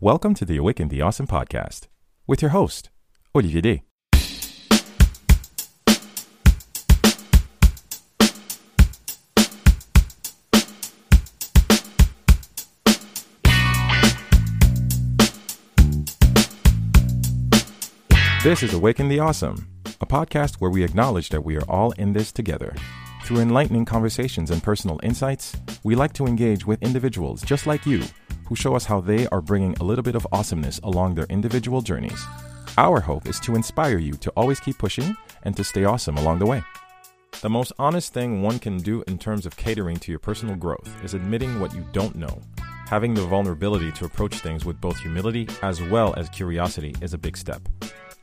Welcome to the Awaken the Awesome podcast with your host, Olivier Day. This is Awaken the Awesome, a podcast where we acknowledge that we are all in this together. Through enlightening conversations and personal insights, we like to engage with individuals just like you who show us how they are bringing a little bit of awesomeness along their individual journeys. Our hope is to inspire you to always keep pushing and to stay awesome along the way. The most honest thing one can do in terms of catering to your personal growth is admitting what you don't know. Having the vulnerability to approach things with both humility as well as curiosity is a big step.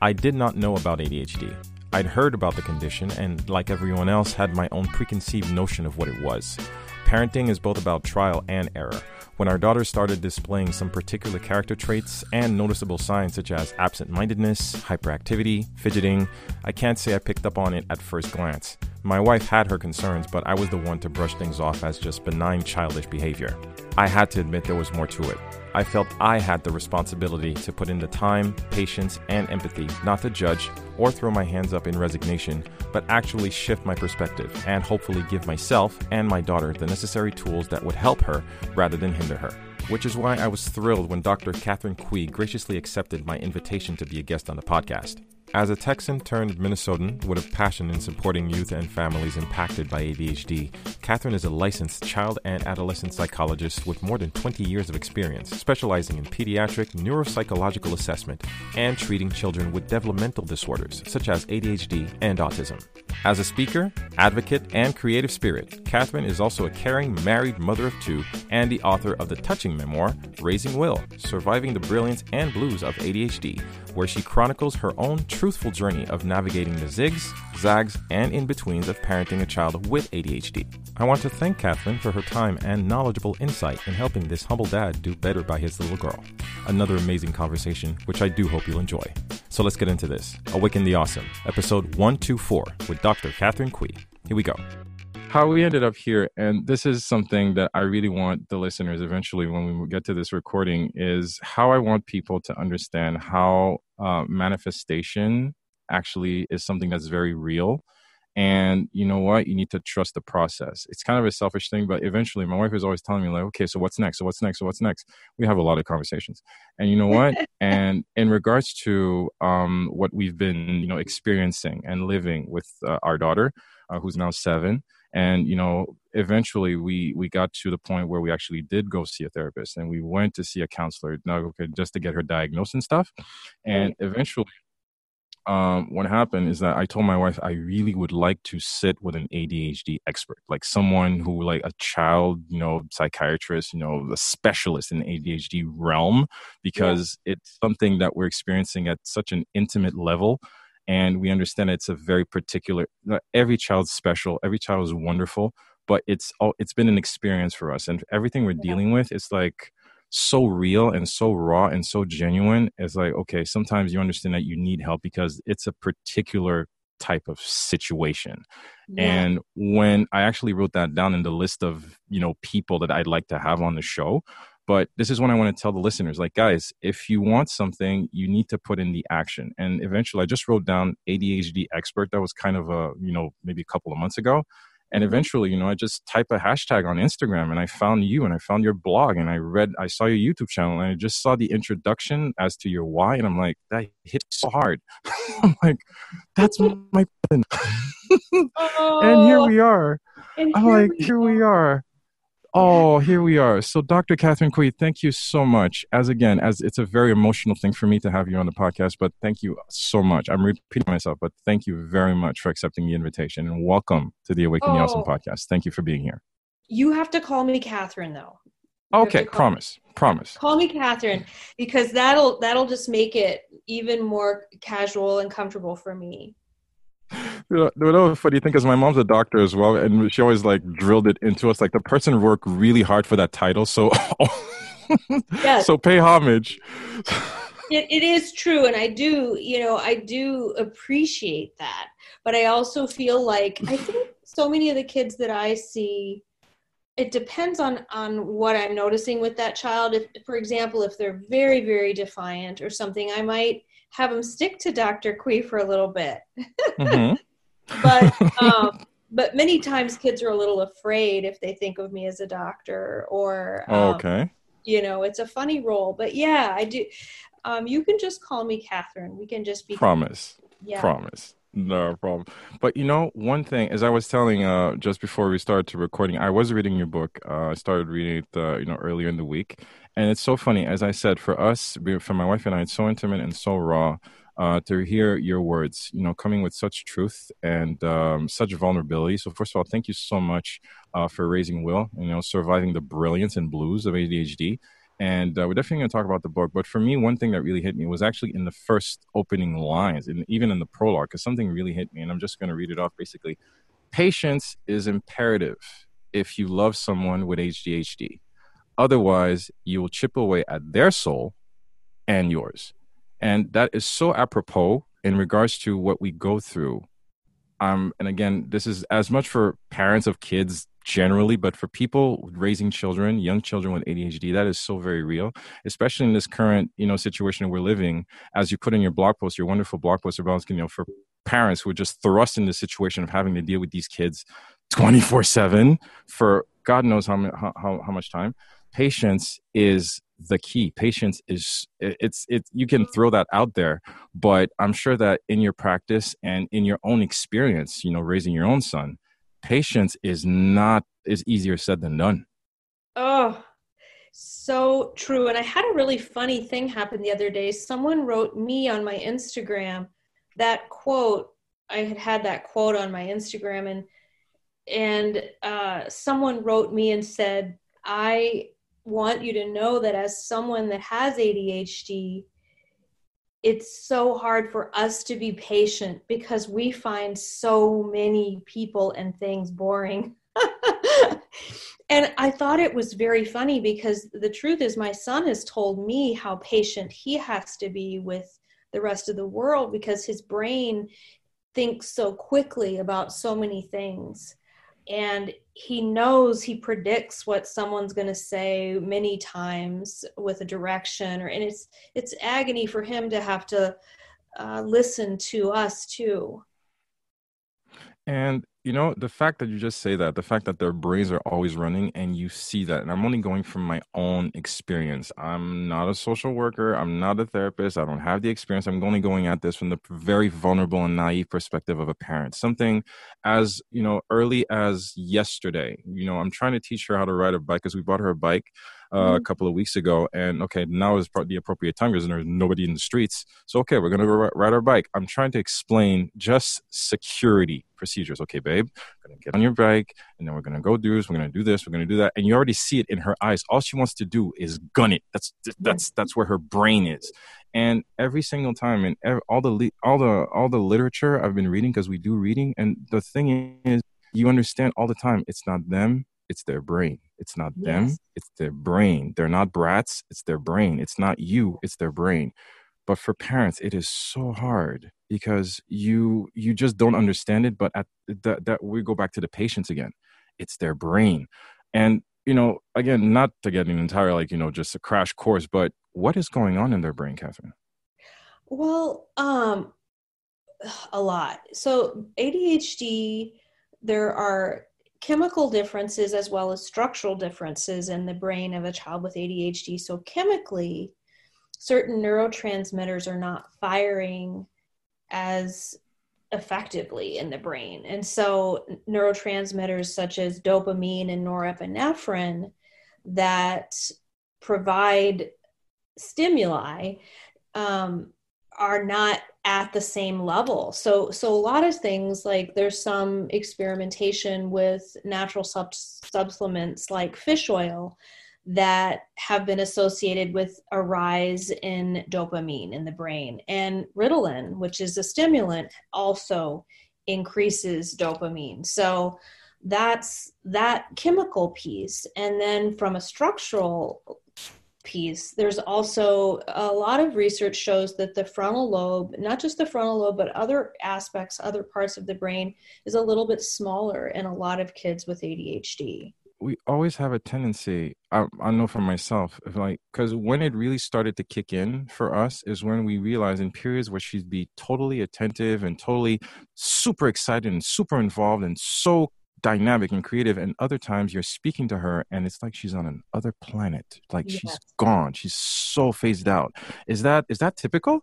I did not know about ADHD. I'd heard about the condition and, like everyone else, had my own preconceived notion of what it was. Parenting is both about trial and error. When our daughter started displaying some particular character traits and noticeable signs such as absent mindedness, hyperactivity, fidgeting, I can't say I picked up on it at first glance. My wife had her concerns, but I was the one to brush things off as just benign childish behavior. I had to admit there was more to it. I felt I had the responsibility to put in the time, patience, and empathy, not to judge or throw my hands up in resignation, but actually shift my perspective and hopefully give myself and my daughter the necessary tools that would help her rather than hinder her. Which is why I was thrilled when Dr. Catherine Kui graciously accepted my invitation to be a guest on the podcast. As a Texan turned Minnesotan with a passion in supporting youth and families impacted by ADHD, Catherine is a licensed child and adolescent psychologist with more than 20 years of experience, specializing in pediatric neuropsychological assessment and treating children with developmental disorders such as ADHD and autism. As a speaker, advocate, and creative spirit, Catherine is also a caring married mother of two and the author of the touching memoir, Raising Will Surviving the Brilliance and Blues of ADHD, where she chronicles her own truthful journey of navigating the zigs, zags, and in betweens of parenting a child with ADHD. I want to thank Catherine for her time and knowledgeable insight in helping this humble dad do better by his little girl. Another amazing conversation, which I do hope you'll enjoy. So let's get into this Awaken the Awesome, episode 124 with Dr. Catherine Kui. Here we go how we ended up here and this is something that i really want the listeners eventually when we get to this recording is how i want people to understand how uh, manifestation actually is something that's very real. And you know what? You need to trust the process. It's kind of a selfish thing but eventually my wife is always telling me like okay so what's next? So what's next? So what's next? We have a lot of conversations. And you know what? And in regards to um, what we've been you know experiencing and living with uh, our daughter uh, who's now seven and you know eventually we we got to the point where we actually did go see a therapist and we went to see a counselor okay, just to get her diagnosed and stuff and eventually um, what happened is that I told my wife I really would like to sit with an ADHD expert, like someone who, like a child, you know, psychiatrist, you know, a specialist in the ADHD realm, because yeah. it's something that we're experiencing at such an intimate level and we understand it's a very particular every child's special every child is wonderful but it's all it's been an experience for us and everything we're dealing with is like so real and so raw and so genuine it's like okay sometimes you understand that you need help because it's a particular type of situation yeah. and when i actually wrote that down in the list of you know people that i'd like to have on the show but this is when i want to tell the listeners like guys if you want something you need to put in the action and eventually i just wrote down adhd expert that was kind of a you know maybe a couple of months ago and eventually you know i just type a hashtag on instagram and i found you and i found your blog and i read i saw your youtube channel and i just saw the introduction as to your why and i'm like that hit so hard. I'm like that's my and here we are. I'm like here we are Oh, here we are. So, Dr. Catherine Kui, thank you so much. As again, as it's a very emotional thing for me to have you on the podcast, but thank you so much. I'm repeating myself, but thank you very much for accepting the invitation and welcome to the Awaken oh. the Awesome oh. podcast. Thank you for being here. You have to call me Catherine, though. You okay, promise, me. promise. Call me Catherine because that'll that'll just make it even more casual and comfortable for me you know, funny thing because my mom's a doctor as well, and she always like drilled it into us. Like the person worked really hard for that title, so yes. so pay homage. It, it is true, and I do, you know, I do appreciate that. But I also feel like I think so many of the kids that I see it depends on on what i'm noticing with that child if for example if they're very very defiant or something i might have them stick to dr Kui for a little bit. Mm-hmm. but um, but many times kids are a little afraid if they think of me as a doctor or um, okay. you know it's a funny role. But yeah i do um, you can just call me catherine. We can just be promise. Yeah. promise no problem. But you know, one thing, as I was telling uh, just before we started to recording, I was reading your book. Uh, I started reading it, uh, you know, earlier in the week, and it's so funny. As I said, for us, for my wife and I, it's so intimate and so raw uh, to hear your words. You know, coming with such truth and um, such vulnerability. So, first of all, thank you so much uh, for raising Will. You know, surviving the brilliance and blues of ADHD and uh, we're definitely going to talk about the book. But for me, one thing that really hit me was actually in the first opening lines, and even in the prologue, because something really hit me, and I'm just going to read it off. Basically, patience is imperative if you love someone with ADHD. Otherwise, you will chip away at their soul and yours, and that is so apropos in regards to what we go through. Um, and again, this is as much for parents of kids generally, but for people raising children, young children with ADHD, that is so very real, especially in this current, you know, situation we're living. As you put in your blog post, your wonderful blog post about, you know, for parents who are just thrust in the situation of having to deal with these kids 24 7 for God knows how, how, how much time. Patience is the key patience is it's it you can throw that out there but i'm sure that in your practice and in your own experience you know raising your own son patience is not is easier said than done. Oh, so true. And I had a really funny thing happen the other day. Someone wrote me on my Instagram that quote. I had had that quote on my Instagram, and and uh, someone wrote me and said, "I want you to know that as someone that has ADHD, it's so hard for us to be patient because we find so many people and things boring. and I thought it was very funny because the truth is, my son has told me how patient he has to be with the rest of the world because his brain thinks so quickly about so many things and he knows he predicts what someone's going to say many times with a direction or and it's it's agony for him to have to uh, listen to us too. And you know the fact that you just say that the fact that their brains are always running and you see that and i'm only going from my own experience i'm not a social worker i'm not a therapist i don't have the experience i'm only going at this from the very vulnerable and naive perspective of a parent something as you know early as yesterday you know i'm trying to teach her how to ride a bike because we bought her a bike uh, mm-hmm. a couple of weeks ago. And okay, now is the appropriate time because there's nobody in the streets. So okay, we're gonna go ride our bike. I'm trying to explain just security procedures. Okay, babe, we're gonna get on your bike, and then we're gonna go do this. We're gonna do this. We're gonna do that. And you already see it in her eyes. All she wants to do is gun it. That's that's that's where her brain is. And every single time, and every, all the all the all the literature I've been reading because we do reading, and the thing is, you understand all the time. It's not them it's their brain. It's not yes. them, it's their brain. They're not brats, it's their brain. It's not you, it's their brain. But for parents, it is so hard because you you just don't understand it. But at that, that we go back to the patients again. It's their brain, and you know, again, not to get an entire like you know just a crash course, but what is going on in their brain, Catherine? Well, um, a lot. So ADHD, there are chemical differences as well as structural differences in the brain of a child with ADHD. So, chemically, certain neurotransmitters are not firing as effectively in the brain. And so, neurotransmitters such as dopamine and norepinephrine that provide stimuli um, are not at the same level. So so a lot of things like there's some experimentation with natural sub- supplements like fish oil that have been associated with a rise in dopamine in the brain and Ritalin, which is a stimulant, also increases dopamine. So that's that chemical piece and then from a structural piece. There's also a lot of research shows that the frontal lobe, not just the frontal lobe, but other aspects, other parts of the brain, is a little bit smaller in a lot of kids with ADHD. We always have a tendency. I, I know for myself, if like because when it really started to kick in for us is when we realized in periods where she'd be totally attentive and totally super excited and super involved and so dynamic and creative and other times you're speaking to her and it's like she's on another planet like yes. she's gone she's so phased out is that is that typical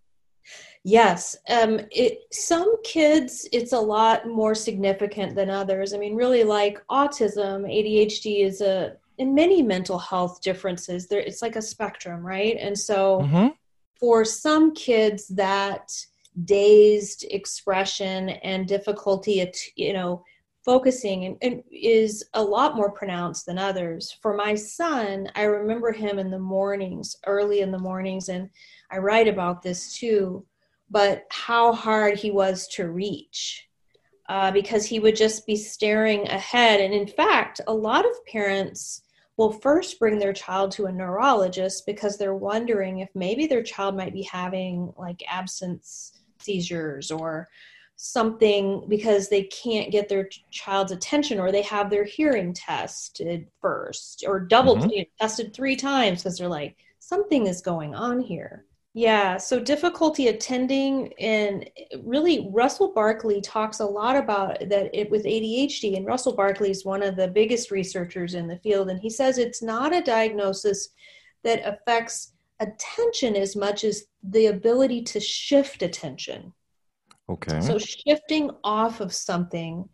Yes, um, it, some kids it's a lot more significant than others. I mean, really, like autism, ADHD is a in many mental health differences. There, it's like a spectrum, right? And so, mm-hmm. for some kids, that dazed expression and difficulty, at you know, focusing and, and is a lot more pronounced than others. For my son, I remember him in the mornings, early in the mornings, and I write about this too, but how hard he was to reach uh, because he would just be staring ahead. And in fact, a lot of parents will first bring their child to a neurologist because they're wondering if maybe their child might be having like absence seizures or something because they can't get their child's attention or they have their hearing tested first or double mm-hmm. tested three times because they're like something is going on here yeah, so difficulty attending, and eh, really, Russell Barkley talks a lot about that it, with ADHD. And Russell Barkley is one of the biggest researchers in the field, and he says it's not a diagnosis that affects attention as much as the ability to shift attention. Okay. So, shifting off of something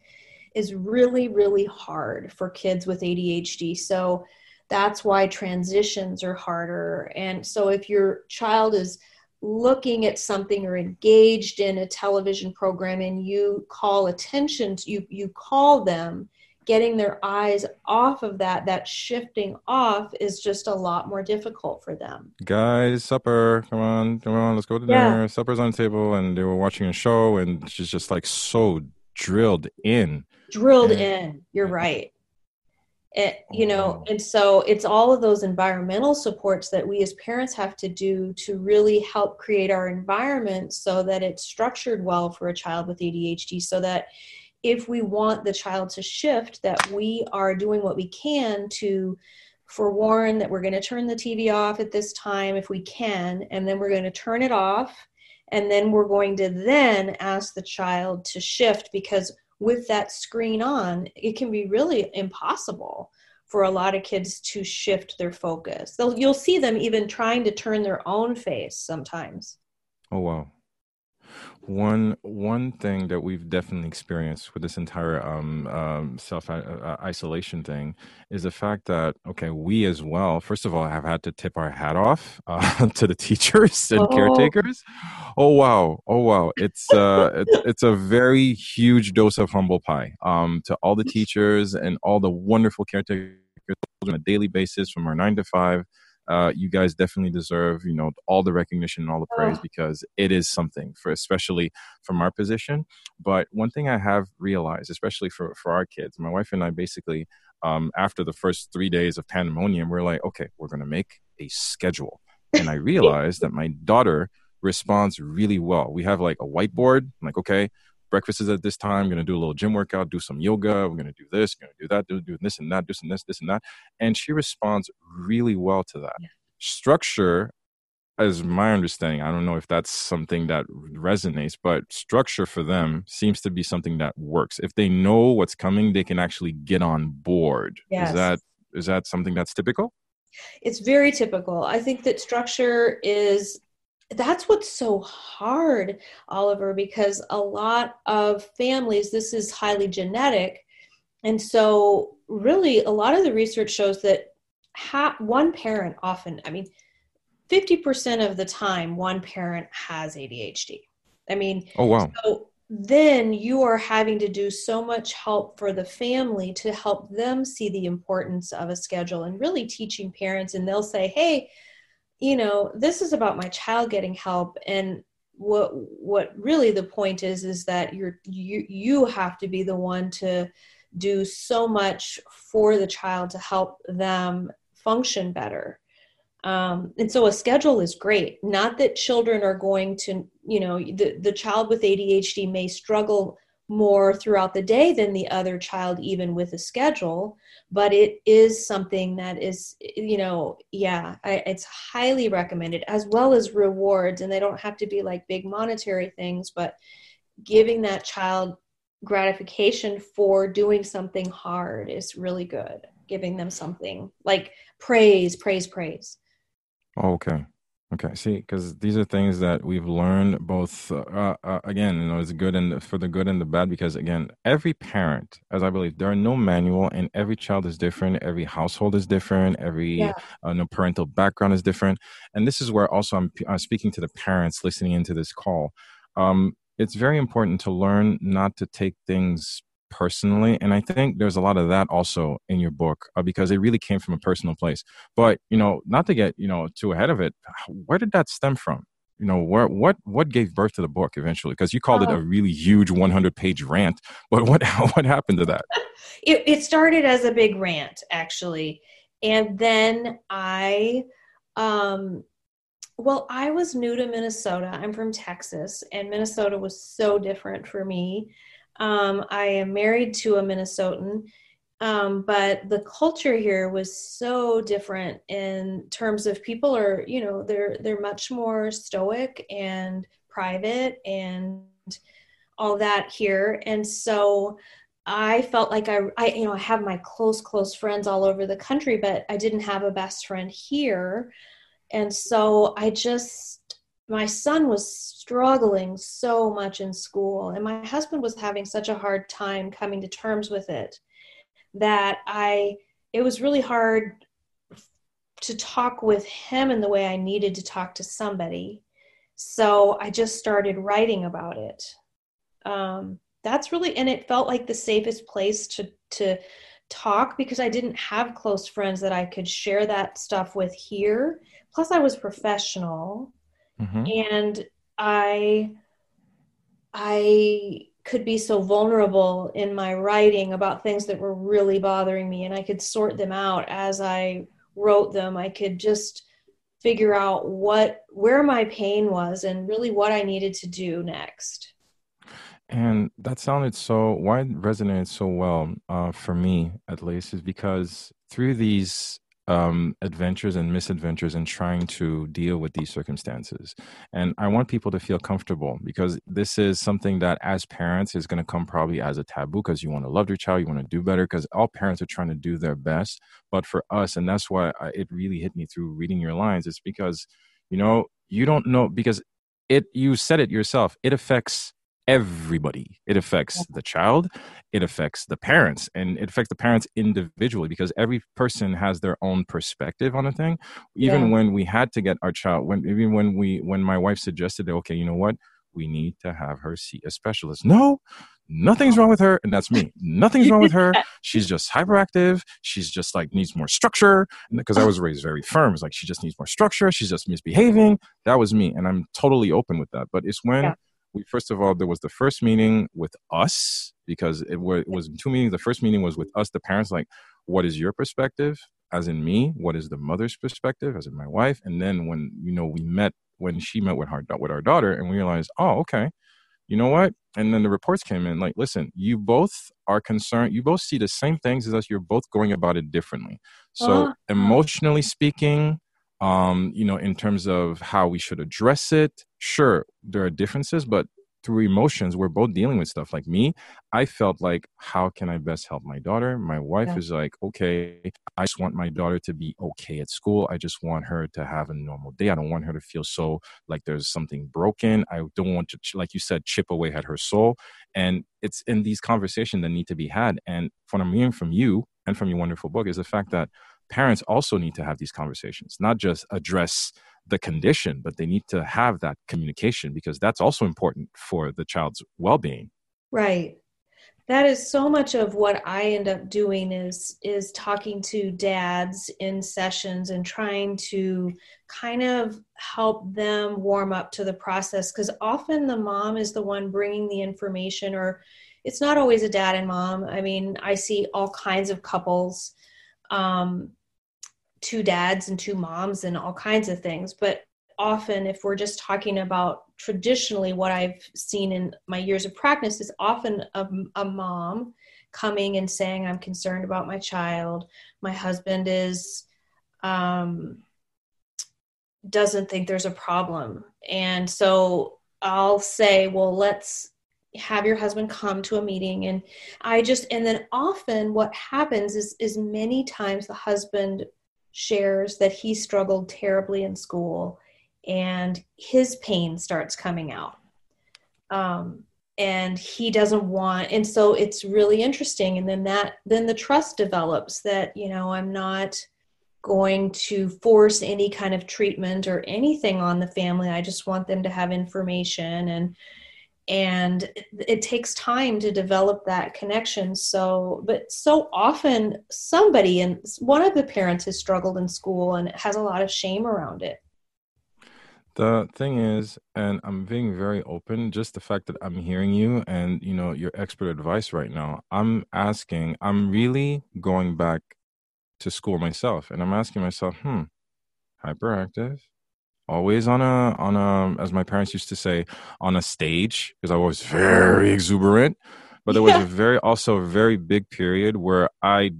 is really, really hard for kids with ADHD. So, that's why transitions are harder. And so if your child is looking at something or engaged in a television program and you call attention to, you you call them getting their eyes off of that that shifting off is just a lot more difficult for them. Guys supper. Come on come on let's go to dinner. Yeah. supper's on the table and they were watching a show and she's just like so drilled in. Drilled and, in. You're right it, you know oh. and so it's all of those environmental supports that we as parents have to do to really help create our environment so that it's structured well for a child with adhd so that if we want the child to shift that we are doing what we can to forewarn that we're going to turn the tv off at this time if we can and then we're going to turn it off and then we're going to then ask the child to shift because with that screen on, it can be really impossible for a lot of kids to shift their focus. They'll, you'll see them even trying to turn their own face sometimes. Oh wow one one thing that we've definitely experienced with this entire um, um, self uh, uh, isolation thing is the fact that okay, we as well, first of all, have had to tip our hat off uh, to the teachers and oh. caretakers. Oh wow, oh wow, it's uh, it's it's a very huge dose of humble pie um, to all the teachers and all the wonderful caretakers on a daily basis from our nine to five uh, you guys definitely deserve you know all the recognition and all the praise oh. because it is something for especially from our position. But one thing i have realized especially for for our kids my wife and i basically um, after the first three days of pandemonium we're like okay we're going to make a schedule. And i realized that my daughter responds really well. We have like a whiteboard I'm like okay breakfast is at this time. I'm going to do a little gym workout, do some yoga. We're going to do this, going to do that, do, do this and that, do some this, this and that. And she responds really well to that. Yeah. Structure, as my understanding, I don't know if that's something that resonates, but structure for them seems to be something that works. If they know what's coming, they can actually get on board. Yes. Is that is that something that's typical? It's very typical. I think that structure is that's what's so hard, Oliver, because a lot of families, this is highly genetic. And so, really, a lot of the research shows that ha- one parent often, I mean, 50% of the time, one parent has ADHD. I mean, oh, wow. So then you are having to do so much help for the family to help them see the importance of a schedule and really teaching parents. And they'll say, hey, you know this is about my child getting help and what what really the point is is that you're you you have to be the one to do so much for the child to help them function better. Um, and so a schedule is great. Not that children are going to you know the, the child with adhd may struggle more throughout the day than the other child even with a schedule but it is something that is you know yeah I, it's highly recommended as well as rewards and they don't have to be like big monetary things but giving that child gratification for doing something hard is really good giving them something like praise praise praise. Okay Okay, see, because these are things that we've learned both. Uh, uh, again, you know, it's good and for the good and the bad. Because again, every parent, as I believe, there are no manual, and every child is different. Every household is different. Every yeah. uh, no parental background is different. And this is where also I'm, I'm speaking to the parents listening into this call. Um, it's very important to learn not to take things personally and i think there's a lot of that also in your book uh, because it really came from a personal place. But you know not to get you know too ahead of it where did that stem from? You know where, what what gave birth to the book eventually? Because you called it a oh. really huge 100 page rant but what what happened to that? It, it started as a big rant actually and then i um well i was new to minnesota. I'm from texas and minnesota was so different for me um, I am married to a Minnesotan, um, but the culture here was so different in terms of people are, you know, they're they're much more stoic and private and all that here, and so I felt like I, I, you know, I have my close, close friends all over the country, but I didn't have a best friend here. And so I just my son was struggling so much in school and my husband was having such a hard time coming to terms with it that i it was really hard to talk with him in the way i needed to talk to somebody. So i just started writing about it. Um, that's really and it felt like the safest place to to talk because i didn't have close friends that i could share that stuff with here. Plus i was professional mm-hmm. and i i could be so vulnerable in my writing about things that were really bothering me and i could sort them out as i wrote them i could just figure out what where my pain was and really what i needed to do next and that sounded so why it resonated so well uh, for me at least is because through these um, adventures and misadventures in trying to deal with these circumstances. And I want people to feel comfortable because this is something that, as parents, is going to come probably as a taboo because you want to love your child, you want to do better because all parents are trying to do their best. But for us, and that's why I, it really hit me through reading your lines, it's because, you know, you don't know because it, you said it yourself, it affects everybody. It affects the child, it affects the parents, and it affects the parents individually because every person has their own perspective on a thing. Even yeah. when we had to get our child, when even when we when my wife suggested, that, okay, you know what, we need to have her see a specialist. No, nothing's wrong with her and that's me. Nothing's wrong with her. She's just hyperactive. She's just like needs more structure because i oh. was raised very firm. It's like she just needs more structure. She's just misbehaving. That was me and i'm totally open with that. But it's when yeah we first of all there was the first meeting with us because it was, it was two meetings. The first meeting was with us the parents like what is your perspective? As in me what is the mother's perspective? As in my wife? And then when you know we met when she met with our with our daughter and we realized oh okay. You know what? And then the reports came in like listen you both are concerned you both see the same things as us. You're both going about it differently. So uh-huh. emotionally speaking um, you know, in terms of how we should address it. Sure, there are differences, but through emotions, we're both dealing with stuff. Like me, I felt like, how can I best help my daughter? My wife yeah. is like, okay, I just want my daughter to be okay at school. I just want her to have a normal day. I don't want her to feel so like there's something broken. I don't want to, like you said, chip away at her soul. And it's in these conversations that need to be had. And what I'm hearing from you and from your wonderful book is the fact that parents also need to have these conversations, not just address the condition, but they need to have that communication because that's also important for the child's well being. Right. That is so much of what I end up doing is is talking to dads in sessions and trying to kind of help them warm up to the process because often the mom is the one bringing the information or it's not always a dad and mom. I mean, I see all kinds of couples um, two dads and two moms and all kinds of things but often, if we're just talking about traditionally what I've seen in my years of practice, is often a, a mom coming and saying, I'm concerned about my child. My husband is, um, doesn't think there's a problem. And so I'll say, well, let's have your husband come to a meeting and i just and then often what happens is is many times the husband shares that he struggled terribly in school and his pain starts coming out. Um, and he doesn't want and so it's really interesting and then that then the trust develops that you know i'm not going to force any kind of treatment or anything on the family. I just want them to have information and and it takes time to develop that connection. So but so often somebody and one of the parents has struggled in school and has a lot of shame around it. The thing is and i'm being very open just the fact that i'm hearing you and you know your expert advice right now i'm asking i'm really going back to school myself and i'm asking myself hmm hyperactive always on a on a as my parents used to say on a stage because I was very exuberant. But there was yeah. a very also a very big period where I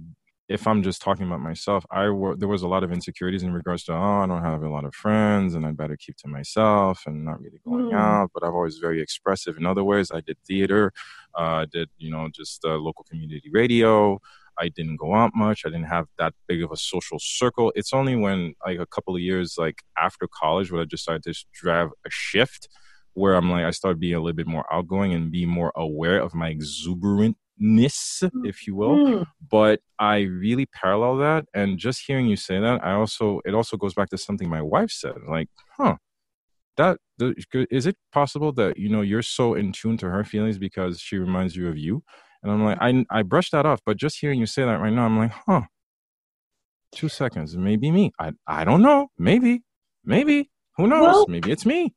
if I'm just talking about myself, I were, there was a lot of insecurities in regards to oh I don't have a lot of friends and I better keep to myself and not really going mm. out. But I've always very expressive in other ways. I did theater, uh, did you know just uh, local community radio. I didn't go out much. I didn't have that big of a social circle. It's only when like a couple of years like after college where I decided to drive a shift where I'm like I started being a little bit more outgoing and be more aware of my exuberantness, if you will. Mm. But I really parallel that, and just hearing you say that, I also it also goes back to something my wife said, like, huh. That is it possible that you know you're so in tune to her feelings because she reminds you of you and I'm like, I, I brushed that off, but just hearing you say that right now, I'm like, huh, two seconds, maybe me. I, I don't know. Maybe, maybe, who knows? Well, maybe it's me.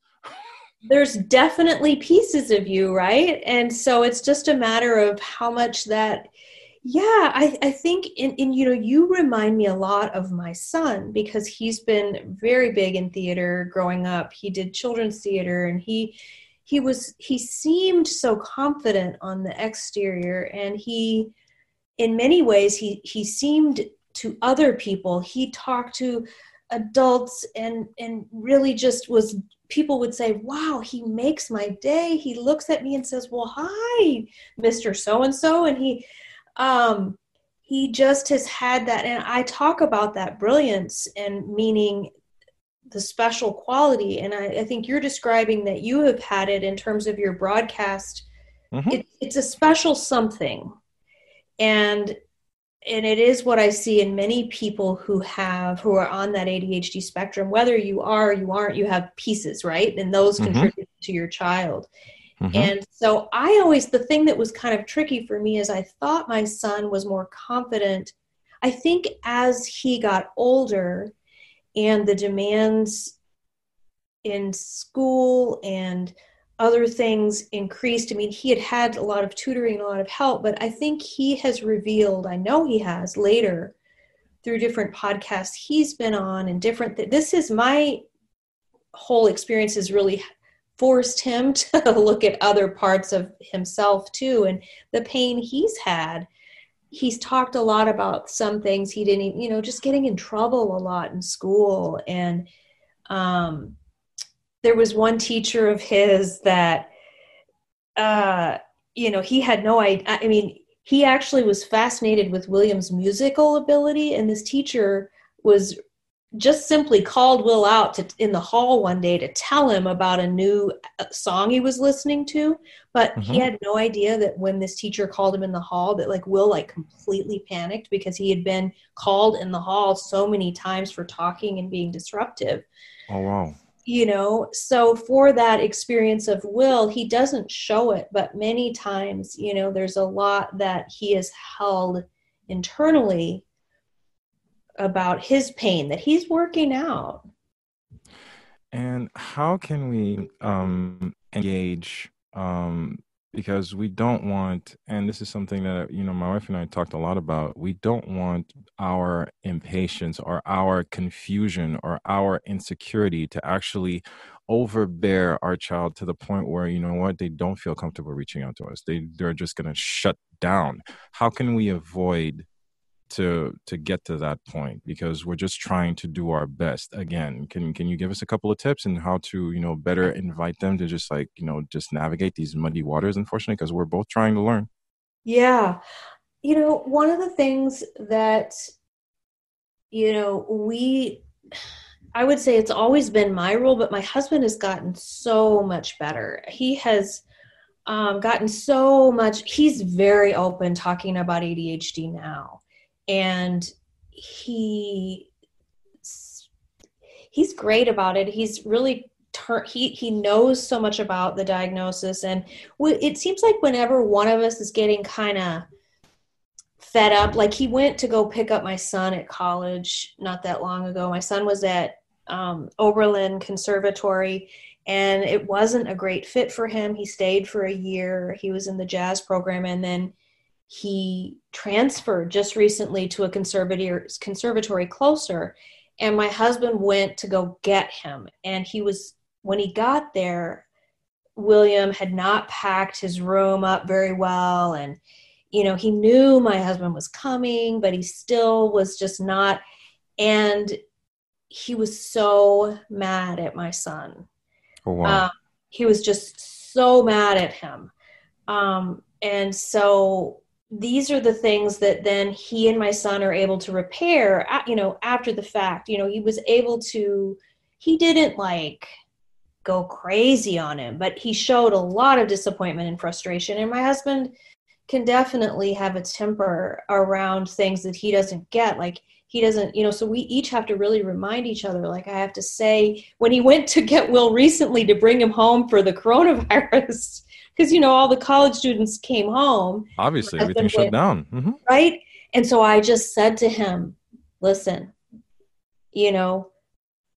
there's definitely pieces of you, right? And so it's just a matter of how much that, yeah, I, I think in, in, you know, you remind me a lot of my son because he's been very big in theater growing up. He did children's theater and he, he was he seemed so confident on the exterior and he in many ways he he seemed to other people. He talked to adults and and really just was people would say wow he makes my day. He looks at me and says well hi mr so and so and he um he just has had that and i talk about that brilliance and meaning the special quality and I, I, think you're describing that you have had it in terms of your broadcast mm-hmm. it, it's a special something and and it is what i see in many people who have who are on that adhd spectrum whether you are or you aren't you have pieces right and those mm-hmm. contribute to your child mm-hmm. and so i always the thing that was kind of tricky for me is i thought my son was more confident i think as he got older and the demands in school and other things increased. I mean, he had had a lot of tutoring, a lot of help, but I think he has revealed, I know he has later through different podcasts he's been on and different th- this is my whole experience has really forced him to look at other parts of himself too and the pain he's had he's talked a lot about some things he didn't you know just getting in trouble a lot in school and um, there was one teacher of his that uh, you know he had no idea i mean he actually was fascinated with william's musical ability and this teacher was just simply called Will out to, in the hall one day to tell him about a new uh, song he was listening to, but mm-hmm. he had no idea that when this teacher called him in the hall that like Will like completely panicked because he had been called in the hall so many times for talking and being disruptive. Oh wow. You know, so for that experience of Will, he doesn't show it, but many times, you know, there's a lot that he has held internally about his pain that he's working out. And how can we um, engage um, because we don't want and this is something that you know my wife and i talked a lot about we don't want our impatience or our confusion or our insecurity to actually overbear our child to the point where you know what they don't feel comfortable reaching out to us they they're just going to shut down how can we avoid to to get to that point because we're just trying to do our best. Again can can you give us a couple of tips and how to you know better invite them to just like you know just navigate these muddy waters unfortunately because we're both trying to learn? Yeah. You know one of the things that you know we i would say it's always been my rule but my husband has gotten so much better. He has um, gotten so much he's very open talking about adhd now and he he's great about it. He's really tur- he he knows so much about the diagnosis and it seems like whenever one of us is getting kind of fed up like he went to go pick up my son at college not that long ago. My son was at um, oberlin conservatory and it wasn't a great fit for him. He stayed for a year. He was in the jazz program and then he transferred just recently to a conservatory conservatory closer and my husband went to go get him. And he was when he got there william had not packed his room up very well. And you know he knew my husband was coming but he still was just not and he was so mad at my son. Oh, wow. Um, he was just so mad at him. Um, and so these are the things that then he and my son are able to repair you know after the fact. You know he was able to he didn't like go crazy on him but he showed a lot of disappointment and frustration. And my husband can definitely have a temper around things that he doesn't get. Like he doesn't you know so we each have to really remind each other like i have to say when he went to get will recently to bring him home for the coronavirus because you know all the college students came home. Obviously, everything shut down. Mm-hmm. Right, and so I just said to him, "Listen, you know,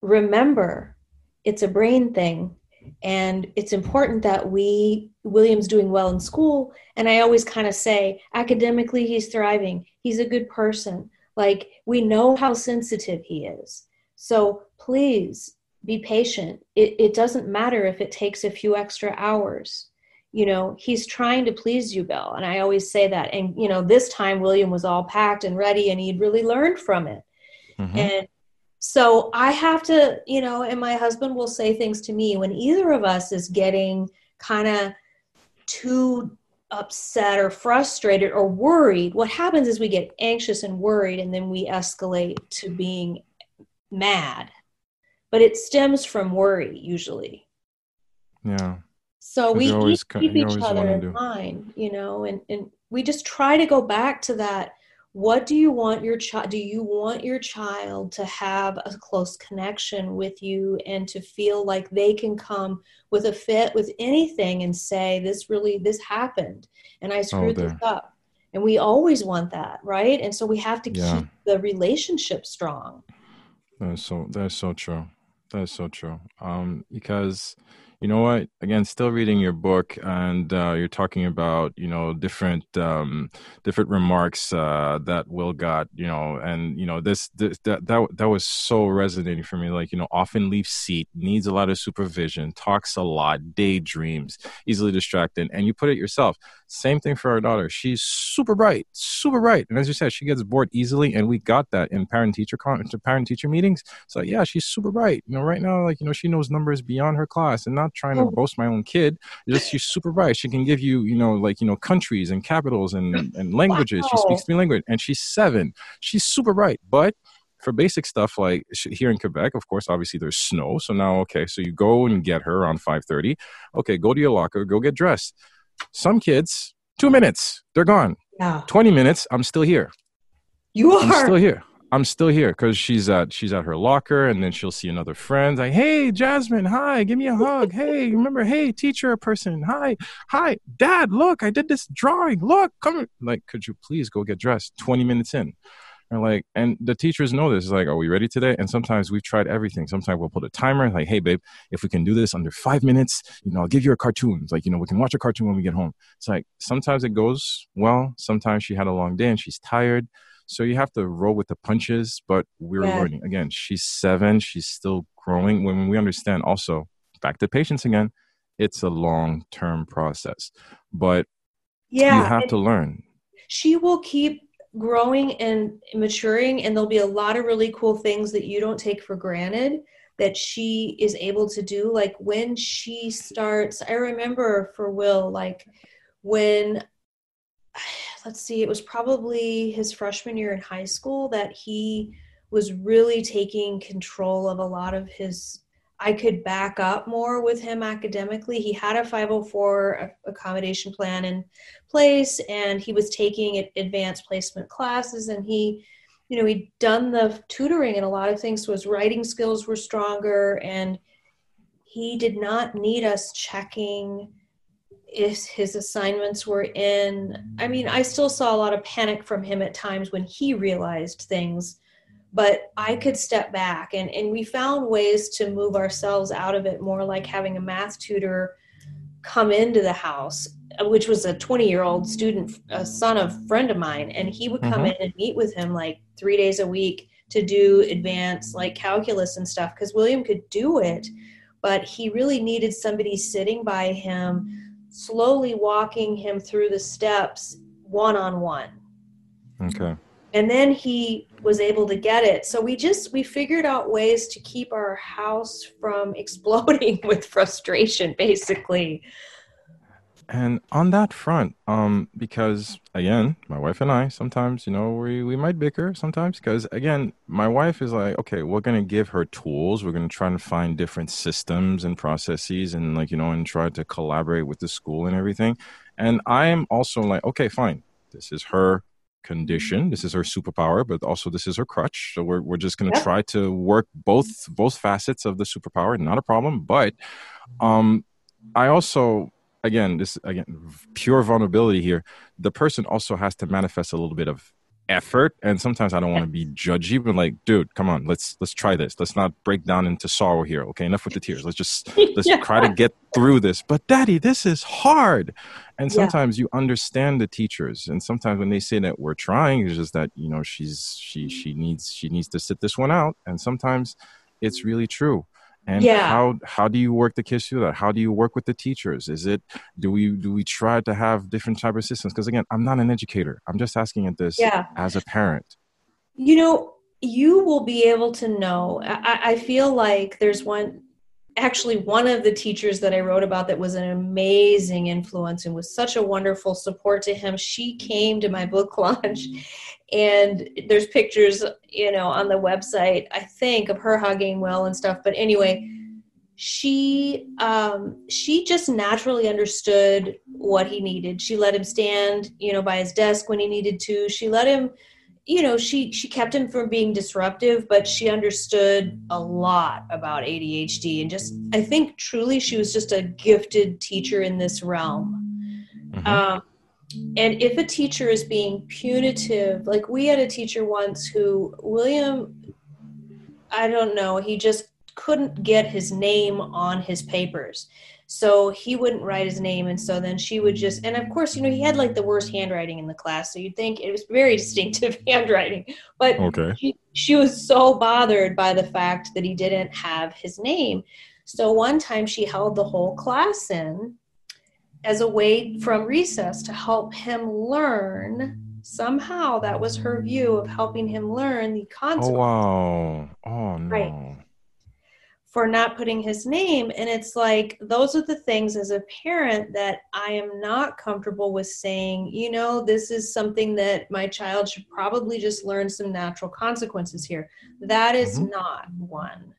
remember, it's a brain thing." And it's important that we, William's doing well in school. And I always kind of say, academically, he's thriving. He's a good person. Like, we know how sensitive he is. So please be patient. It, it doesn't matter if it takes a few extra hours you know he's trying to please you bill and i always say that and you know this time william was all packed and ready and he'd really learned from it. Mm-hmm. and so i have to you know and my husband will say things to me when either of us is getting kind of too upset or frustrated or worried what happens is we get anxious and worried and then we escalate to being mad. But it stems from worry usually. Yeah so we always, keep each other in mind, you know, and, and we just try to go back to that. What do you want your child? Do you want your child to have a close connection with you and to feel like they can come with a fit with anything and say, "This really, this happened, and I oh, screwed oh, this up." And we always want that, right? And so we have to yeah. keep the relationship strong. That's so. That's so true. That's so true. Um, because you know what? Again still reading your book and uh, you're talking about you know different um, different remarks uh, that will got you know and you know this, this that, that that was so resonating for me like you know often leaves seat needs a lot of supervision talks a lot daydreams easily distracted and you put it yourself. Same thing for our daughter. She's super bright super bright and as you said she gets bored easily and we got that in parent teacher con- parent teacher meetings. So yeah she's super bright. You know right now like you know she knows numbers beyond her class and not trying to oh. boast my own kid. Just she's super bright. She can give you, you know, like you know, countries and capitals and and languages. Wow. She speaks three languages, and she's seven. She's super bright, but for basic stuff like here in Quebec, of course, obviously there's snow. So now, okay, so you go and get her around 5:30. Okay, go to your locker, go get dressed. Some kids, two minutes, they're gone. Yeah. 20 minutes, I'm still here. You are I'm still here. I'm still here because she's at she's at her locker, and then she'll see another friend. Like, hey, Jasmine, hi, give me a hug. Hey, remember, hey, teacher person, hi, hi, dad, look, I did this drawing. Look, come. Like, could you please go get dressed? Twenty minutes in, And like, and the teachers know this. It's like, are we ready today? And sometimes we've tried everything. Sometimes we'll put a timer, like, hey, babe, if we can do this under five minutes, you know, I'll give you a cartoon. It's like, you know, we can watch a cartoon when we get home. It's like sometimes it goes well. Sometimes she had a long day and she's tired. So you have to roll with the punches, but we're yeah. learning. Again, she's seven. She's still growing. When we understand also, back to patience again, it's a long term process. But yeah, you have to learn. She will keep growing and maturing, and there'll be a lot of really cool things that you don't take for granted that she is able to do. Like when she starts, I remember for Will, like when let's see, it was probably his freshman year in high school that he was really taking control of a lot of his I could back up more with him academically. He had a 504 accommodation plan in place and he was taking advanced placement classes and he you know he'd done the tutoring and a lot of things so his writing skills were stronger and he did not need us checking if his assignments were in i mean i still saw a lot of panic from him at times when he realized things but I could step back and, and we found ways to move ourselves out of it more like having a math tutor come into the house, which was a 20 year old student, a son of a friend of mine. And he would come mm-hmm. in and meet with him like three days a week to do advanced like calculus and stuff because William could do it, but he really needed somebody sitting by him, slowly walking him through the steps one on one. Okay. And then he was able to get it. So we just we figured out ways to keep our house from exploding with frustration basically and on that front um because again my wife and i sometimes you know we we might bicker sometimes because again my wife is like okay we're going to give her tools we're going to try and find different systems and processes and like you know and try to collaborate with the school and everything and i am also like okay fine this is her condition. This is her superpower, but also this is her crutch. So we're we're just going to yep. try to work both both facets of the superpower. Not a problem, but um, I also again this again pure vulnerability here. The person also has to manifest a little bit of effort and sometimes i don't want to be judgy but like dude come on let's let's try this. Let's not break down into sorrow here okay? Enough with the tears. Let's just let's yeah. try to get through this. But daddy this is hard. And sometimes yeah. you understand the teachers and sometimes when they say that we're trying it's just that you know she's she she needs she needs to sit this one out. And sometimes it's really true and yeah. how how do you work the kids through that? How do you work with the teachers? Is it do we do we try to have different type of systems? Because again i'm not an educator. I'm just asking at this yeah. as a parent. You know you will be able to know. I, I feel like there's one actually one of the teachers that I wrote about that was an amazing influence and was such a wonderful support to him. She came to my book launch and there's pictures, you know, on the website, I think, of her hugging Will and stuff. But anyway, she um she just naturally understood what he needed. She let him stand, you know, by his desk when he needed to. She let him you know she she kept him from being disruptive but she understood a lot about adhd and just i think truly she was just a gifted teacher in this realm mm-hmm. um, and if a teacher is being punitive like we had a teacher once who william i don't know he just couldn't get his name on his papers so he wouldn't write his name. And so then she would just, and of course, you know, he had like the worst handwriting in the class. So you'd think it was very distinctive handwriting. But okay. she, she was so bothered by the fact that he didn't have his name. So one time she held the whole class in as a way from recess to help him learn somehow that was her view of helping him learn the oh, concept. Oh wow. Oh no. Right for not putting his name. And it's like, those are the things as a parent that I am not comfortable with saying, you know, this is something that my child should probably just learn some natural consequences here. That is mm-hmm. not one.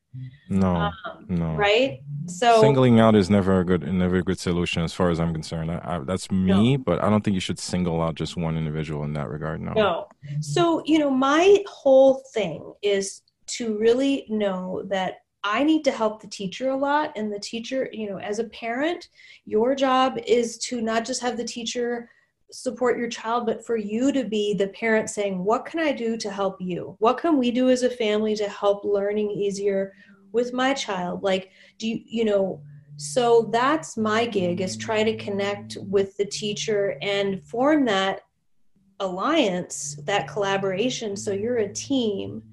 No, um, no. Right. So singling out is never a good, never a good solution as far as I'm concerned. I, I, that's me, no. but I don't think you should single out just one individual in that regard. No. No. So you know, my whole thing is to really know that I need to help the teacher a lot. And the teacher, you know, as a parent, your job is to not just have the teacher support your child, but for you to be the parent saying, What can I do to help you? What can we do as a family to help learning easier with my child? Like, do you, you know, so that's my gig is try to connect with the teacher and form that alliance, that collaboration. So you're a team.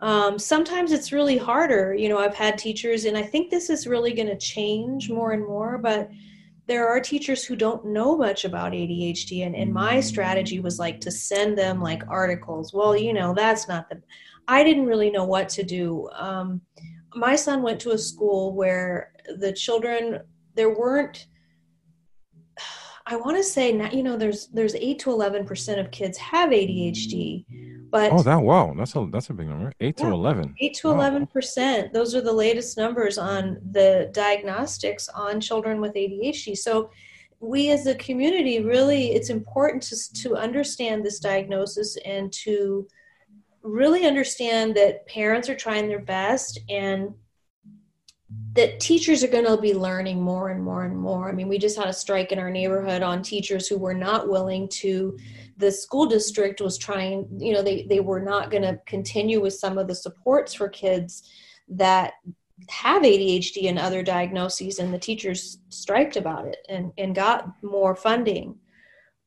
Um, sometimes it's really harder. You know, I've had teachers, and I think this is really going to change more and more, but there are teachers who don't know much about ADHD. And, and my strategy was like to send them like articles. Well, you know, that's not the, I didn't really know what to do. Um, my son went to a school where the children there weren't i want to say you know there's there's 8 to 11 percent of kids have adhd but oh that wow that's a that's a big number 8 yeah, to 11 8 to 11 percent those are the latest numbers on the diagnostics on children with adhd so we as a community really it's important to, to understand this diagnosis and to really understand that parents are trying their best and that teachers are going to be learning more and more and more. I mean, we just had a strike in our neighborhood on teachers who were not willing to. The school district was trying, you know, they, they were not going to continue with some of the supports for kids that have ADHD and other diagnoses, and the teachers striked about it and, and got more funding.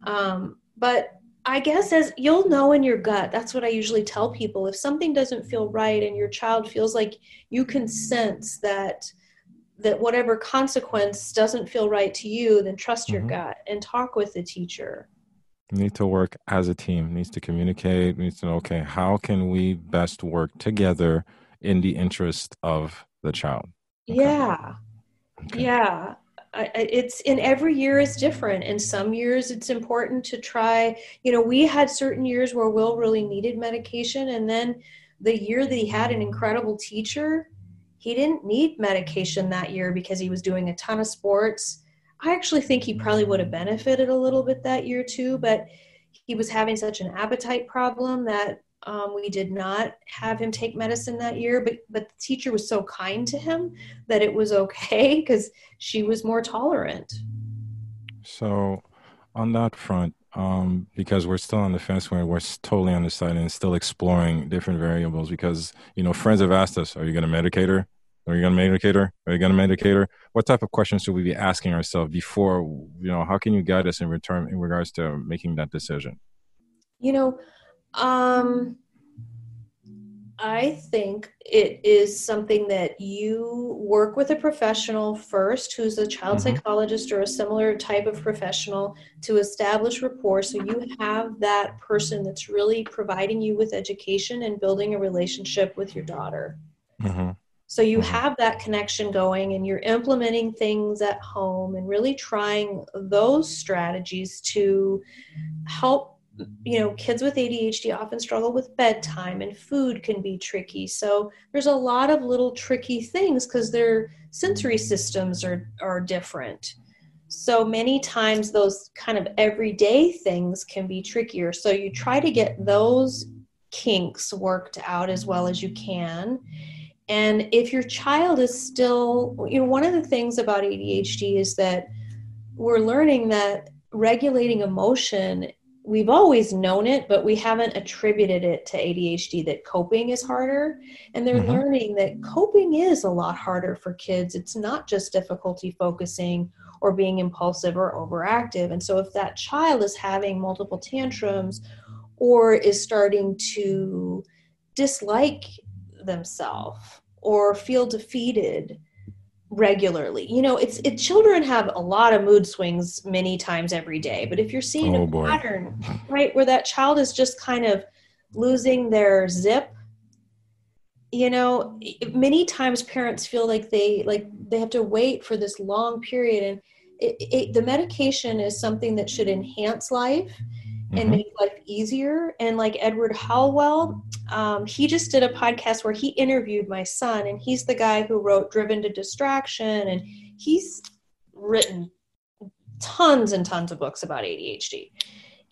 Um, but I guess as you'll know in your gut, that's what I usually tell people. If something doesn't feel right and your child feels like you can sense that that whatever consequence doesn't feel right to you, then trust your mm-hmm. gut and talk with the teacher. Need to work as a team, needs to communicate, needs to know, okay, how can we best work together in the interest of the child? Okay. Yeah. Okay. Yeah. I, it's in every year is different and some years it's important to try you know we had certain years where will really needed medication and then the year that he had an incredible teacher he didn't need medication that year because he was doing a ton of sports i actually think he probably would have benefited a little bit that year too but he was having such an appetite problem that um, we did not have him take medicine that year, but but the teacher was so kind to him that it was okay because she was more tolerant. So, on that front, um, because we're still on the fence we're totally undecided and still exploring different variables. Because you know, friends have asked us, "Are you going to medicate her? Are you going to medicate her? Are you going to medicate her?" What type of questions should we be asking ourselves before? You know, how can you guide us in return in regards to making that decision? You know, um, I think it is something that you work with a professional first, who's a child mm-hmm. psychologist or a similar type of professional, to establish rapport. So you have that person that's really providing you with education and building a relationship with your daughter. Mm-hmm. So you mm-hmm. have that connection going and you're implementing things at home and really trying those strategies to help you know kids with adhd often struggle with bedtime and food can be tricky. So there's a lot of little tricky things because their sensory systems are are different. So many times those kind of everyday things can be trickier. So you try to get those kinks worked out as well as you can and if your child is still you know one of the things about adhd is that we're learning that regulating emotion we've always known it, but we haven't attributed it to ADHD that coping is harder. And they're mm-hmm. learning that coping is a lot harder for kids. It's not just difficulty focusing or being impulsive or overactive. And so if that child is having multiple tantrums or is starting to dislike themselves or feel defeated, regularly. You know, it's it children have a lot of mood swings many times every day, but if you're seeing oh, a boy. pattern, right, where that child is just kind of losing their zip, you know, many times parents feel like they like they have to wait for this long period and it, it, the medication is something that should enhance life and mm-hmm. make life easier. And like Edward Hallowell, um, he just did a podcast where he interviewed my son, and he's the guy who wrote Driven to Distraction, and he's written tons and tons of books about ADHD.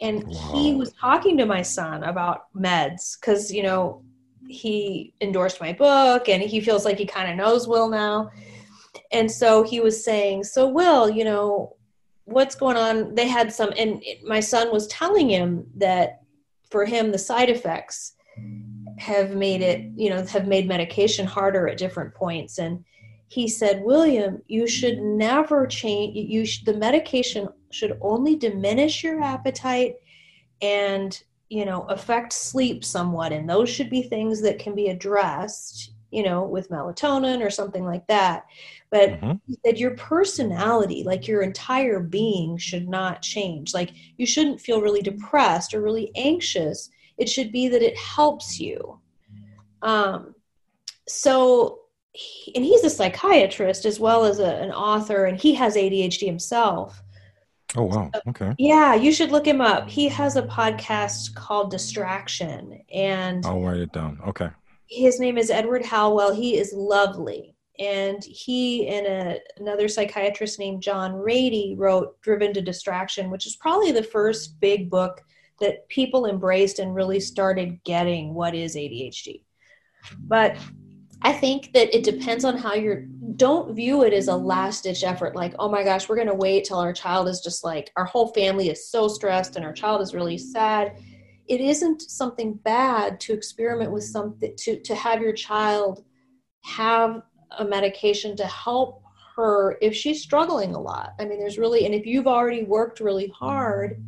And wow. he was talking to my son about meds because, you know, he endorsed my book and he feels like he kind of knows Will now. And so he was saying, So, Will, you know, what's going on they had some and my son was telling him that for him the side effects have made it you know have made medication harder at different points. And he said william you should never change you sh- the medication should only diminish your appetite and you know affect sleep somewhat. And those should be things that can be addressed you know with melatonin or something like that but mm-hmm. he said your personality like your entire being should not change like you shouldn't feel really depressed or really anxious it should be that it helps you um so and he's a psychiatrist as well as a, an author and he has adhd himself Oh wow. Okay. Yeah, you should look him up. He has a podcast called Distraction and I'll write it down. Okay. His name is Edward Hallowell. He is lovely. And he and a, another psychiatrist named John Ratey wrote Driven to Distraction, which is probably the first big book that people embraced and really started getting what is ADHD. But I think that it depends on how you're. Don't view it as a last ditch effort, like, oh my gosh, we're going to wait till our child is just like, our whole family is so stressed and our child is really sad. It isn't something bad to experiment with mm-hmm. something, to, to have your child have a medication to help her if she's struggling a lot. I mean, there's really, and if you've already worked really hard,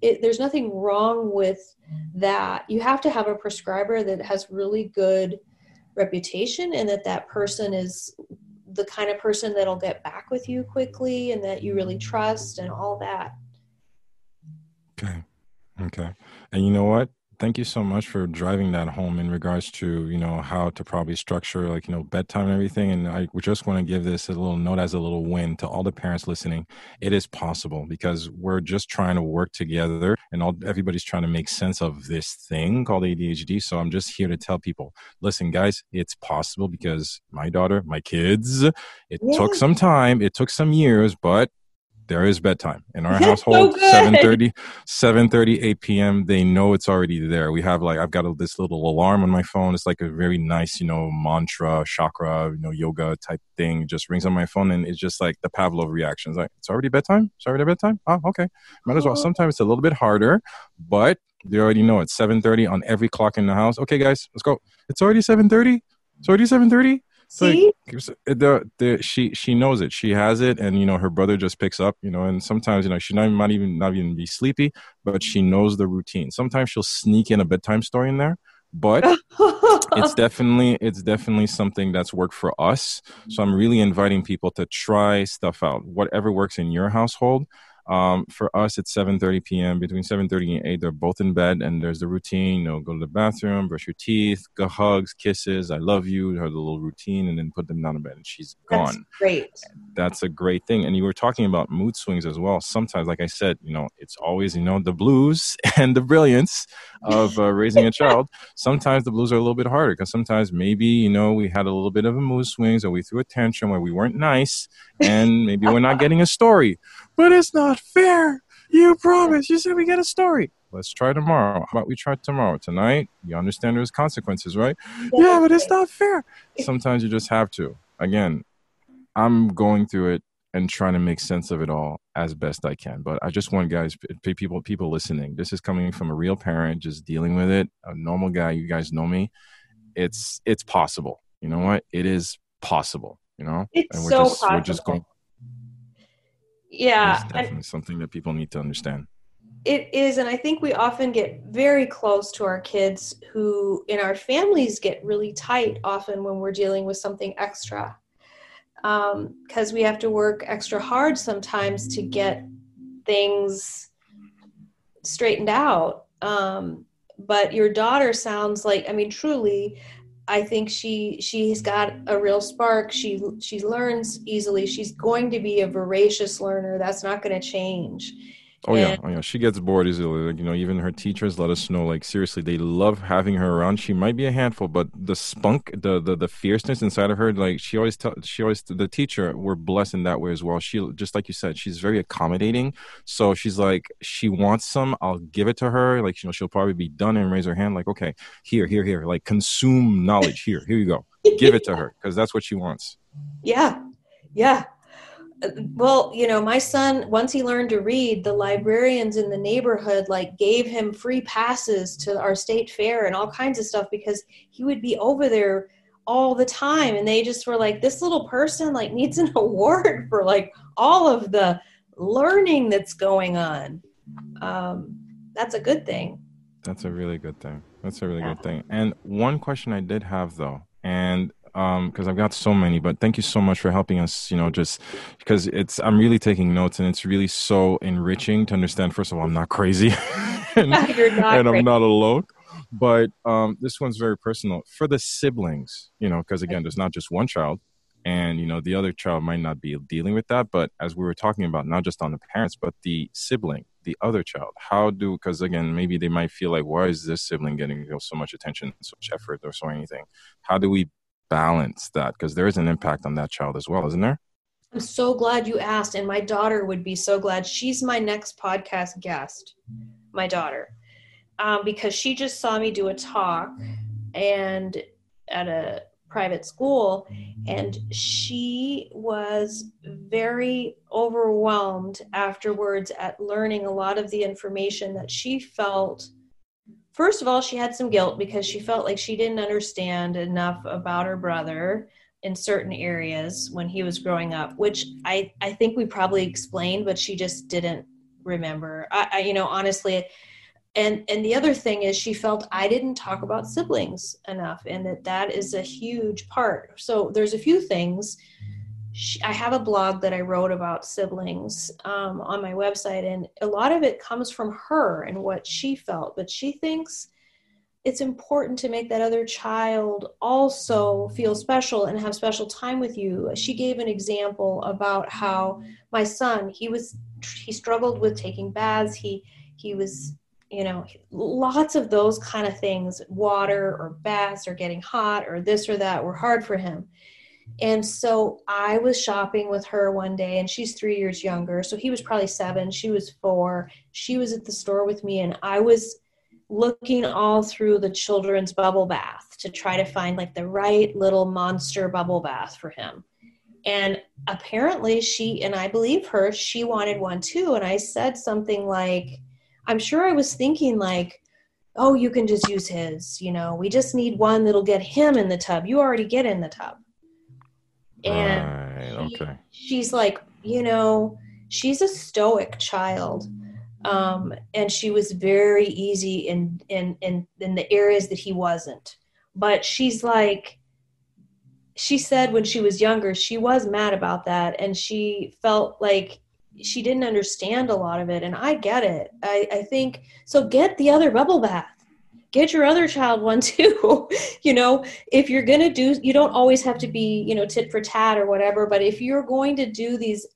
it, there's nothing wrong with that. You have to have a prescriber that has really good reputation and that that person is the kind of person that'll get back with you quickly and that you really trust and all that. Okay. Okay. And you know what? thank you so much for driving that home in regards to you know how to probably structure like you know bedtime and everything and i just want to give this a little note as a little win to all the parents listening it is possible because we're just trying to work together and all everybody's trying to make sense of this thing called adhd so i'm just here to tell people listen guys it's possible because my daughter my kids it yeah. took some time it took some years but there is bedtime in our household so 7.30 7.30 8 p.m they know it's already there. We have like i've got a, this little alarm on my phone. It's like a very nice you know mantra chakra you know yoga type thing. It just rings on my phone and it's just like the pavlov reaction. It's like it's already bedtime? It's already bedtime? Oh okay. Might as well. Sometimes it's a little bit harder but they already know it's 7.30 on every clock in the house. Okay guys let's go. It's already 7.30 it's already 7.30 See? Like, the, the, she she knows it. She has it, and you know her brother just picks up. You know, and sometimes you know she not, might even not even be sleepy, but she knows the routine. Sometimes she'll sneak in a bedtime story in there, but it's definitely it's definitely something that's worked for us. So I'm really inviting people to try stuff out. Whatever works in your household. Um, for us, it's 7:30 p.m. Between 7:30 and 8, they're both in bed, and there's the routine. You know, go to the bathroom, brush your teeth, go hugs, kisses, I love you, her little routine, and then put them down in bed, and she's gone. That's great. That's a great thing. And you were talking about mood swings as well. Sometimes, like I said, you know, it's always you know the blues and the brilliance of uh, raising a child. Sometimes the blues are a little bit harder because sometimes maybe you know we had a little bit of a mood swings, or we threw a tantrum where we weren't nice, and maybe we're not getting a story but it's not fair. You promised. You said we get a story. Let's try tomorrow. How about we try tomorrow? Tonight, you understand there's consequences, right? Yeah, but it's not fair. Sometimes you just have to. Again, I'm going through it and trying to make sense of it all as best I can. But I just want guys, people, people listening. This is coming from a real parent, just dealing with it. A normal guy. You guys know me. It's it's possible. You know what? It is possible. You know, it's and we're so just possible. we're just going yeah it's definitely something that people need to understand. It is and i think we often get very close to our kids who in our families get really tight often when we're dealing with something extra because um, we have to work extra hard sometimes to get things straightened out. Um, but your daughter sounds like i mean truly I think she she's got a real spark. She she learns easily. She's going to be a voracious learner. That's not going to change. Oh and, yeah, oh yeah. She gets bored easily. Like, you know, even her teachers let us know. Like seriously, they love having her around. She might be a handful, but the spunk, the the, the fierceness inside of her, like she always tell, she always the teacher. We're blessed in that way as well. She just like you said, she's very accommodating. So she's like, she wants some, I'll give it to her. Like you know, she'll probably be done and raise her hand. Like okay, here, here, here. Like consume knowledge. Here, here you go. Give it to her because that's what she wants. Yeah, yeah well, you know, my son once he learned to read, the librarians in the neighborhood like gave him free passes to our state fair and all kinds of stuff because he would be over there all the time and they just were like this little person like needs an award for like all of the learning that's going on. Um, that's a good thing. That's a really good thing. That's a really yeah. good thing. And one question I did have though, and because um, I've got so many. But thank you so much for helping us. You know, just because it's I'm really taking notes, and it's really so enriching to understand. First of all, I'm not crazy, and, not and I'm not alone. But um, this one's very personal for the siblings. You know, because again, there's not just one child, and you know the other child might not be dealing with that. But as we were talking about, not just on the parents, but the sibling the other child how do because again maybe they might feel like why is this sibling getting you know, so much attention so much effort or so anything how do we balance that because there is an impact on that child as well, isn't there? I'm so glad you asked, and my daughter would be so glad. She's my next podcast guest, my daughter, um, because she just saw me do a talk and at a private school, and she was very overwhelmed afterwards at learning a lot of the information that she felt first of all, she had some guilt because she felt like she didn't understand enough about her brother in certain areas when he was growing up, which I, I think we probably explained, but she just didn't remember. I, I, you know, honestly, and and the other thing is she felt I didn't talk about siblings enough, and that that is a huge part. So there's a few things I have a blog that I wrote about siblings um, on my website, and a lot of it comes from her and what she felt. But she thinks it's important to make that other child also feel special and have special time with you. She gave an example about how my son he was he struggled with taking baths. He he was you know lots of those kind of things water or baths or getting hot or this or that were hard for him and so I was shopping with her one day, and she's three years younger. So he was probably seven, she was four. She was at the store with me, and I was looking all through the children's bubble bath to try to find like the right little monster bubble bath for him. And apparently, she, and I believe her, she wanted one too. And I said something like, I'm sure I was thinking, like, oh, you can just use his. You know, we just need one that'll get him in the tub. You already get in the tub and right, she, she's like you know she's a stoic child um, and she was very easy in, in in in the areas that he wasn't. But she's like she said when she was younger she was mad about that and she felt like she didn't understand a lot of it and i get it. I, I think so get the other bubble bath get your other child one too. You know if you're going to do you don't always have to be you know tit for tat or whatever but if you're going to do these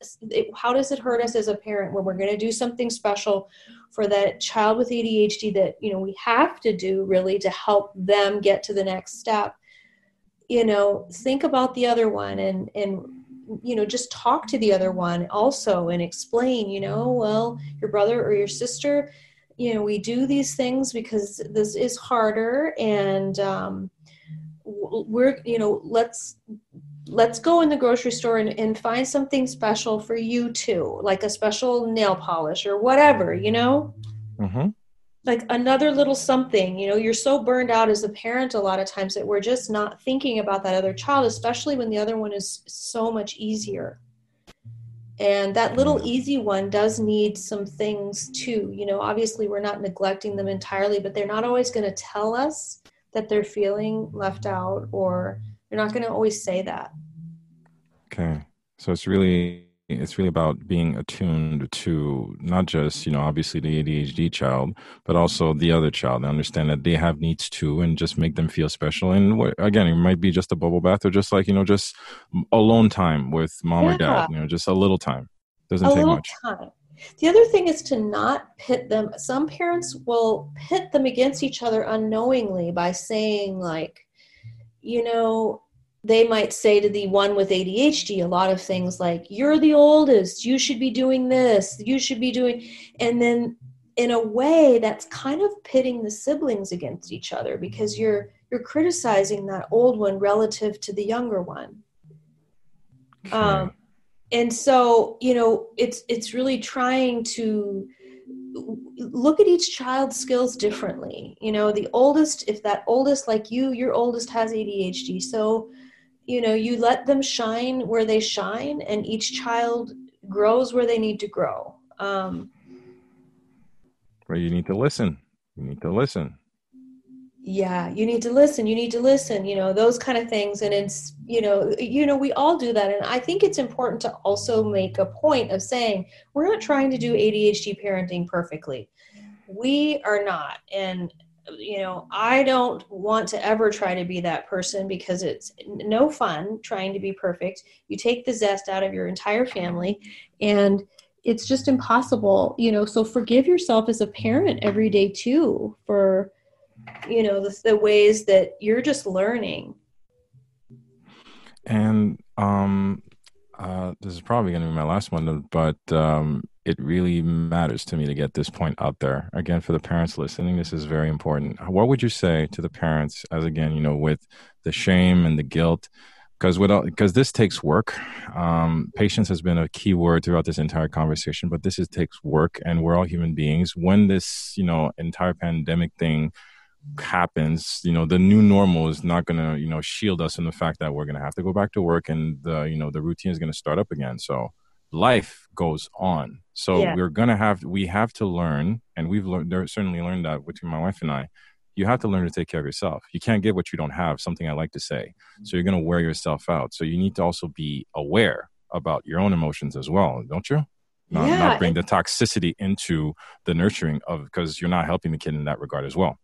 how does it hurt us as a parent when we're going to do something special for that child with ADHD that you know we have to do really to help them get to the next step? You know think about the other one and and you know just talk to the other one also and explain you know well your brother or your sister you know we do these things because this is harder and um, we're you know let's let's go in the grocery store and, and find something special for you too like a special nail polish or whatever you know mm-hmm. like another little something you know you're so burned out as a parent a lot of times that we're just not thinking about that other child especially when the other one is so much easier and that little easy one does need some things too. You know, obviously we're not neglecting them entirely, but they're not always going to tell us that they're feeling left out or they're not going to always say that. Okay. So it's really it's really about being attuned to not just you know obviously the adhd child but also the other child. And understand that they have needs too and just make them feel special. And again it might be just a bubble bath or just like you know just alone time with mom yeah. or dad you know just a little time. Doesn't a take much. time. the other thing is to not pit them. Some parents will pit them against each other unknowingly by saying like you know they might say to the one with ADHD a lot of things like, You're the oldest, you should be doing this, you should be doing. And then in a way that's kind of pitting the siblings against each other because you're you're criticizing that old one relative to the younger one. Um, and so you know it's it's really trying to look at each child's skills differently you know the oldest if that oldest like you your oldest has adhd so you know you let them shine where they shine and each child grows where they need to grow. Um where you need to listen. You need to listen. Yeah you need to listen. You need to listen you know those kind of things. And it's you know you know we all do that. And i think it's important to also make a point of saying we're not trying to do adhd parenting perfectly. We are not. And you know i don't want to ever try to be that person because it's no fun trying to be perfect. You take the zest out of your entire family and it's just impossible you know so forgive yourself as a parent every day too for you know the, the ways that you're just learning. And um uh this is probably going to be my last one but um it really matters to me to get this point out there. Again for the parents listening this is very important. What would you say to the parents as again you know with the shame and the guilt? Because without because this takes work. Um, patience has been a key word throughout this entire conversation but this is takes work and we're all human beings. When this you know entire pandemic thing happens you know the new normal is not going to you know shield us from the fact that we're going to have to go back to work and the you know the routine is going to start up again. So life goes on. So yeah. we're going to have we have to learn and we've learned certainly learned that between my wife and i you have to learn to take care of yourself. You can't give what you don't have something i like to say. Mm-hmm. So you're going to wear yourself out. So you need to also be aware about your own emotions as well don't you? Not, yeah, not bring the toxicity into the nurturing of because you're not helping the kid in that regard as well.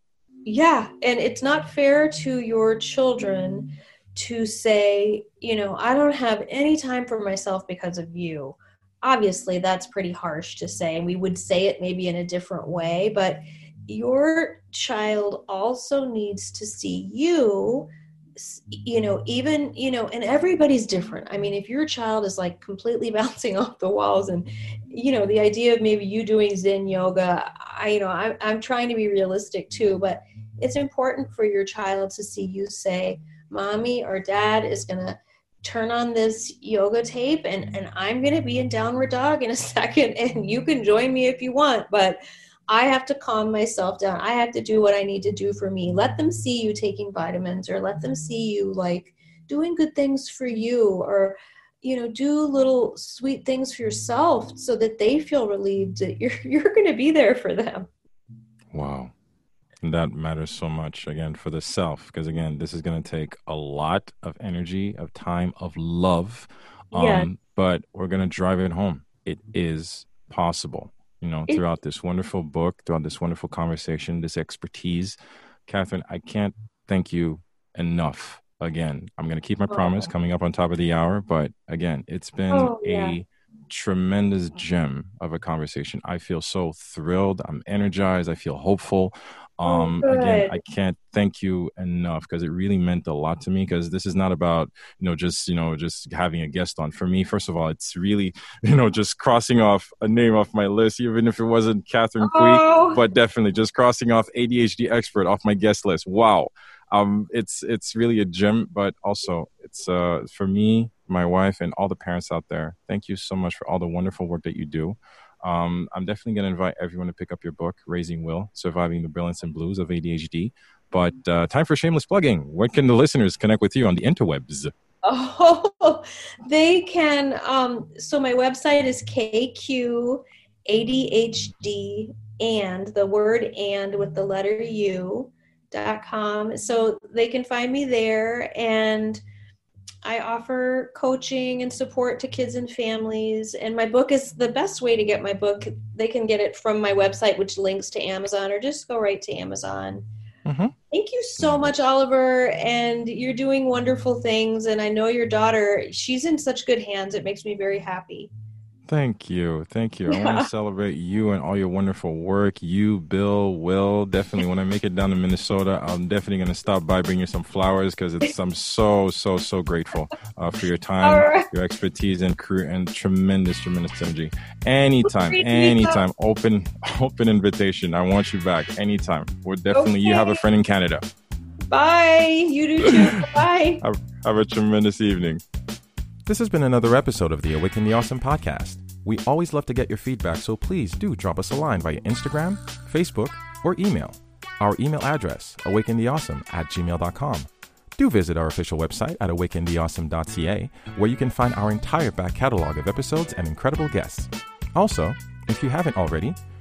Yeah and it's not fair to your children to say you know i don't have any time for myself because of you. Obviously that's pretty harsh to say and we would say it maybe in a different way but your child also needs to see you you know even you know and everybody's different. I mean if your child is like completely bouncing off the walls and you know the idea of maybe you doing zen yoga i you know i'm, I'm trying to be realistic too but it's important for your child to see you say, Mommy or Dad is going to turn on this yoga tape and, and I'm going to be in downward dog in a second and you can join me if you want. But I have to calm myself down. I have to do what I need to do for me. Let them see you taking vitamins or let them see you like doing good things for you or you know do little sweet things for yourself so that they feel relieved that you're you're going to be there for them. Wow that matters so much again for the self because again this is going to take a lot of energy of time of love um, yeah. but we're going to drive it home it is possible you know throughout this wonderful book throughout this wonderful conversation this expertise catherine i can't thank you enough again i'm going to keep my oh. promise coming up on top of the hour but again it's been oh, yeah. a tremendous gem of a conversation. I feel so thrilled. I'm energized. I feel hopeful. Um again i can't thank you enough because it really meant a lot to me because this is not about you know just you know just having a guest on. For me first of all it's really you know just crossing off a name off my list even if it wasn't catherine oh. but definitely just crossing off adhd expert off my guest list. Wow. Um it's it's really a gem but also it's uh for me my wife and all the parents out there thank you so much for all the wonderful work that you do um, I'm definitely going to invite everyone to pick up your book, Raising Will Surviving the Brilliance and Blues of ADHD. But uh, time for shameless plugging. What can the listeners connect with you on the interwebs? Oh, they can. Um, so my website is KQADHD and the word and with the letter U dot com. So they can find me there and I offer coaching and support to kids and families. And my book is the best way to get my book. They can get it from my website, which links to Amazon, or just go right to Amazon. Mm-hmm. Thank you so much, Oliver. And you're doing wonderful things. And I know your daughter, she's in such good hands. It makes me very happy. Thank you. Thank you. I want to celebrate you and all your wonderful work. You, Bill, Will. Definitely, when I make it down to Minnesota, I'm definitely going to stop by, bring you some flowers because I'm so, so, so grateful uh, for your time, right. your expertise, and career, and tremendous, tremendous energy. Anytime, anytime, open, open invitation. I want you back anytime. We're definitely, okay. you have a friend in Canada. Bye. You do too. Bye. have, have a tremendous evening. This has been another episode of the Awaken the Awesome podcast. We always love to get your feedback, so please do drop us a line via Instagram, Facebook, or email. Our email address, awakentheawesome at gmail.com. Do visit our official website at awakentheawesome.ca, where you can find our entire back catalog of episodes and incredible guests. Also, if you haven't already,